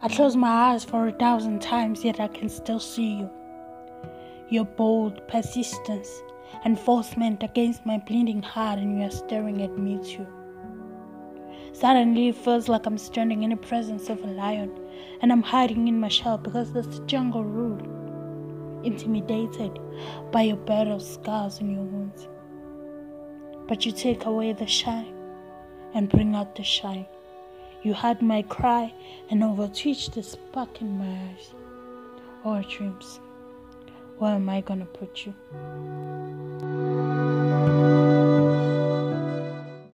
I close my eyes for a thousand times, yet I can still see you. Your bold persistence, enforcement against my bleeding heart, and you are staring at me too. Suddenly, it feels like I'm standing in the presence of a lion, and I'm hiding in my shell because that's the jungle rule. Intimidated by your battle scars and your wounds. But you take away the shine and bring out the shine. You heard my cry and overtwitched the spark in my eyes. Oh, dreams, where am I gonna put you?